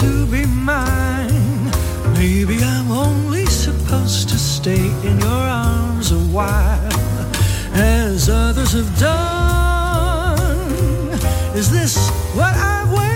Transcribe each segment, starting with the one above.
to be mine. Maybe I'm only supposed to stay in your arms a while, as others have done. Is this what I've waited?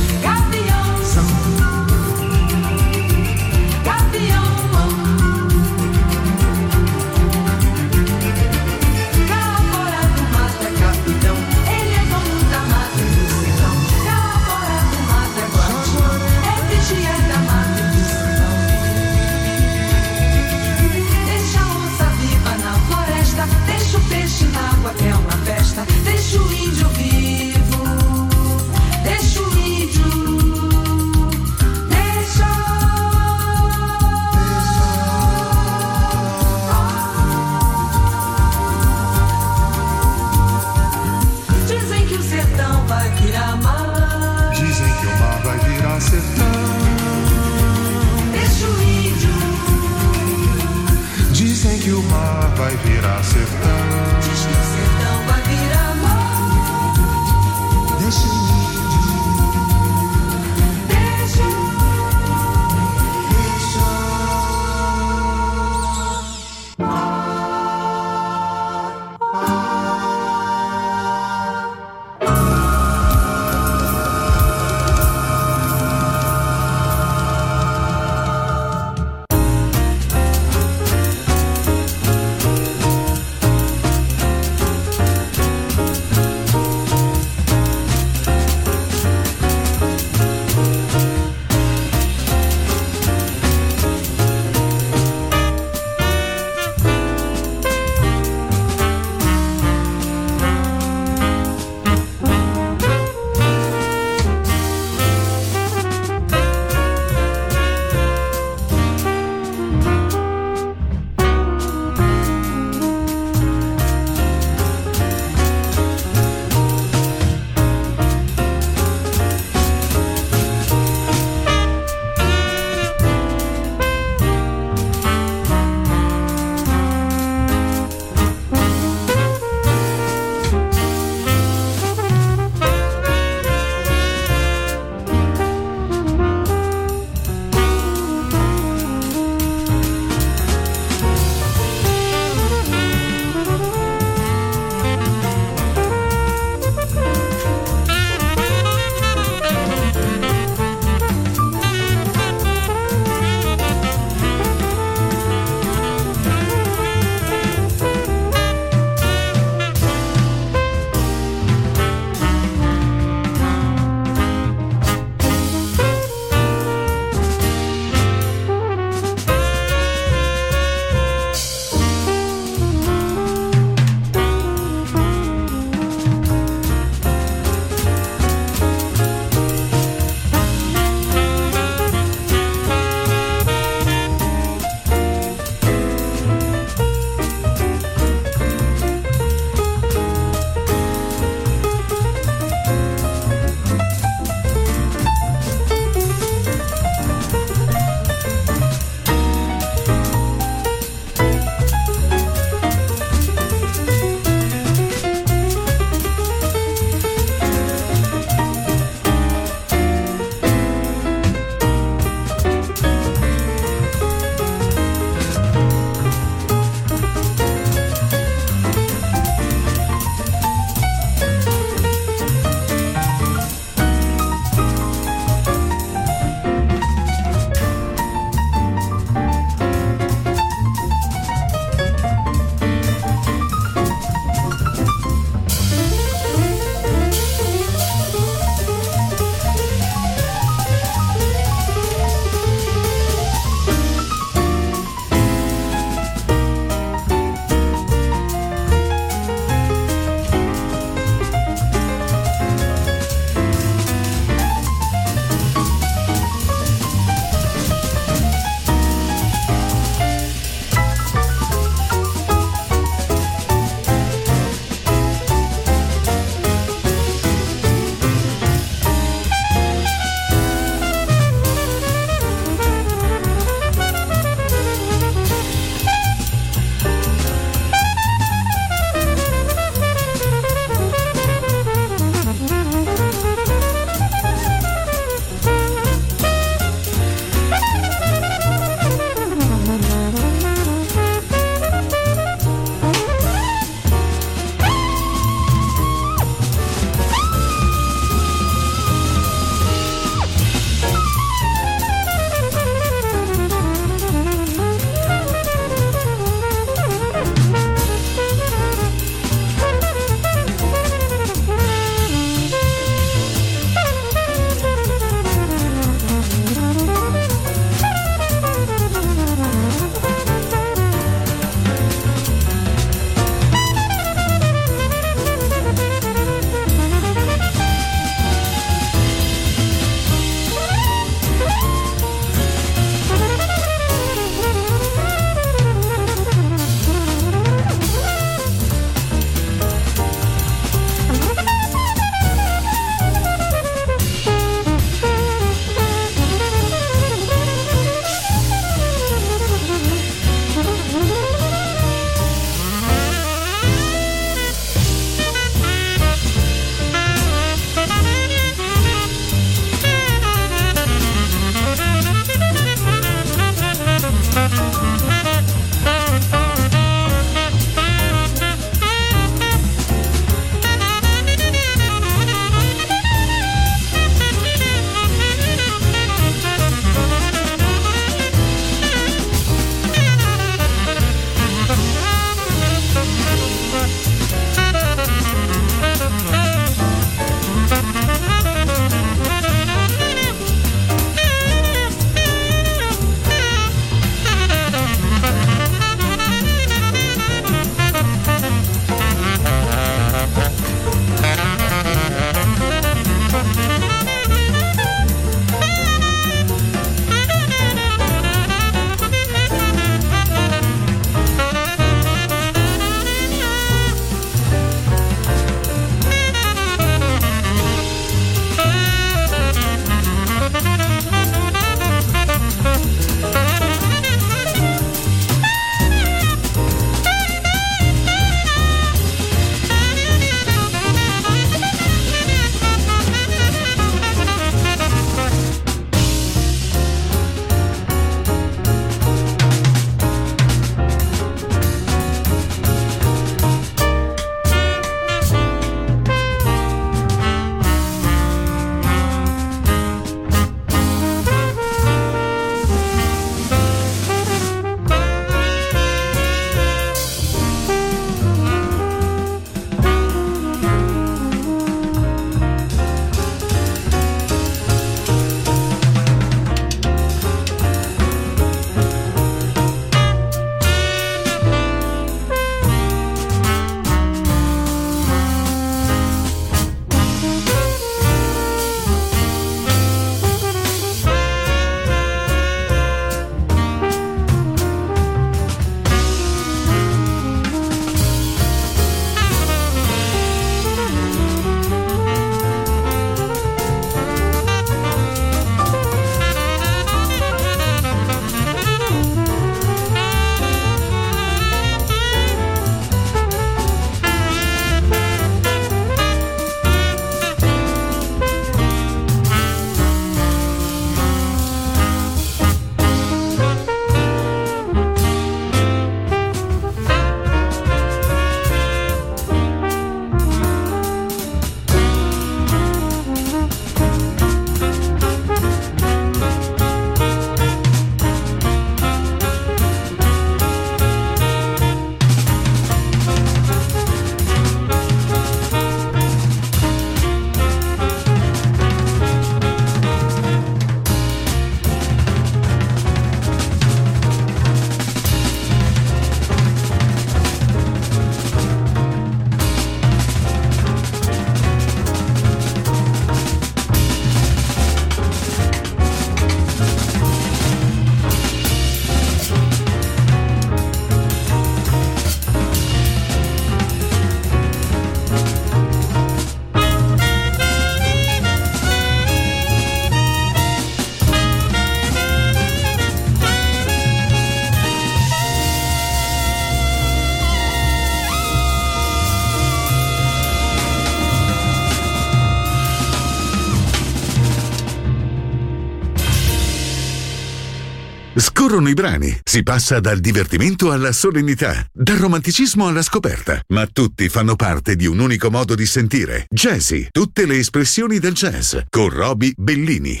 Scorrono i brani, si passa dal divertimento alla solennità, dal romanticismo alla scoperta, ma tutti fanno parte di un unico modo di sentire. Jazzy, tutte le espressioni del jazz, con Roby Bellini.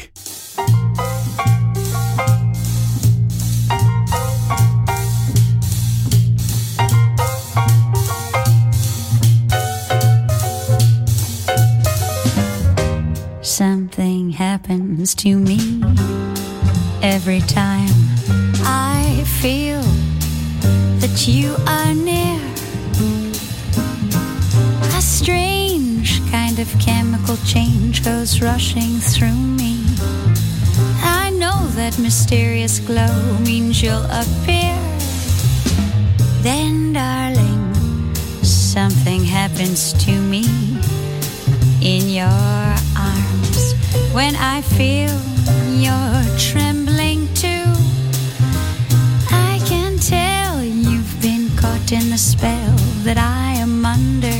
Something happens to me every time I feel that you are near. A strange kind of chemical change goes rushing through me. I know that mysterious glow means you'll appear. Then, darling, something happens to me in your arms when I feel you're trembling caught in the spell that I am under.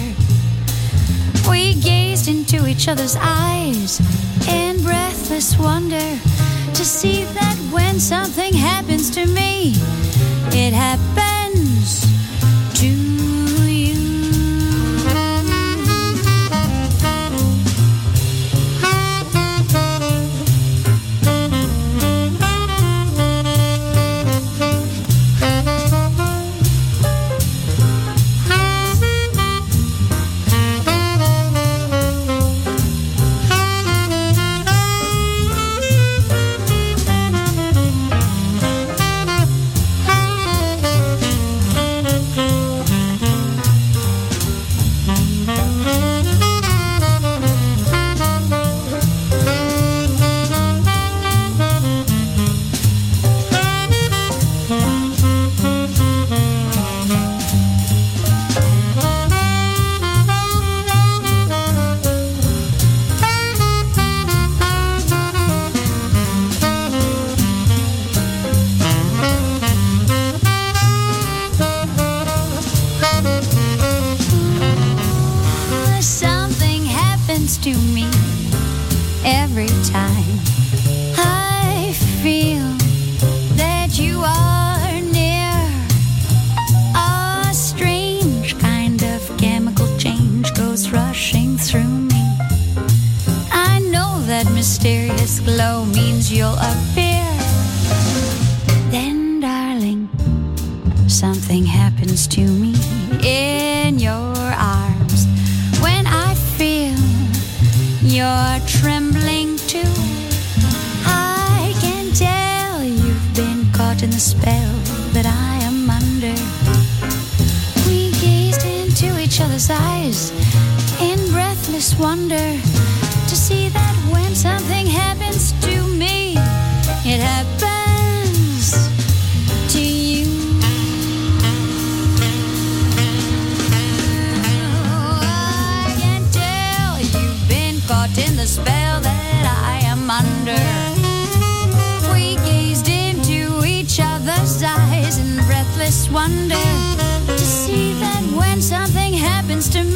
We gazed into each other's eyes in breathless wonder to see that when something happens to me, it happens the spell that I am under. We gazed into each other's eyes in breathless wonder to see that when something happens to me,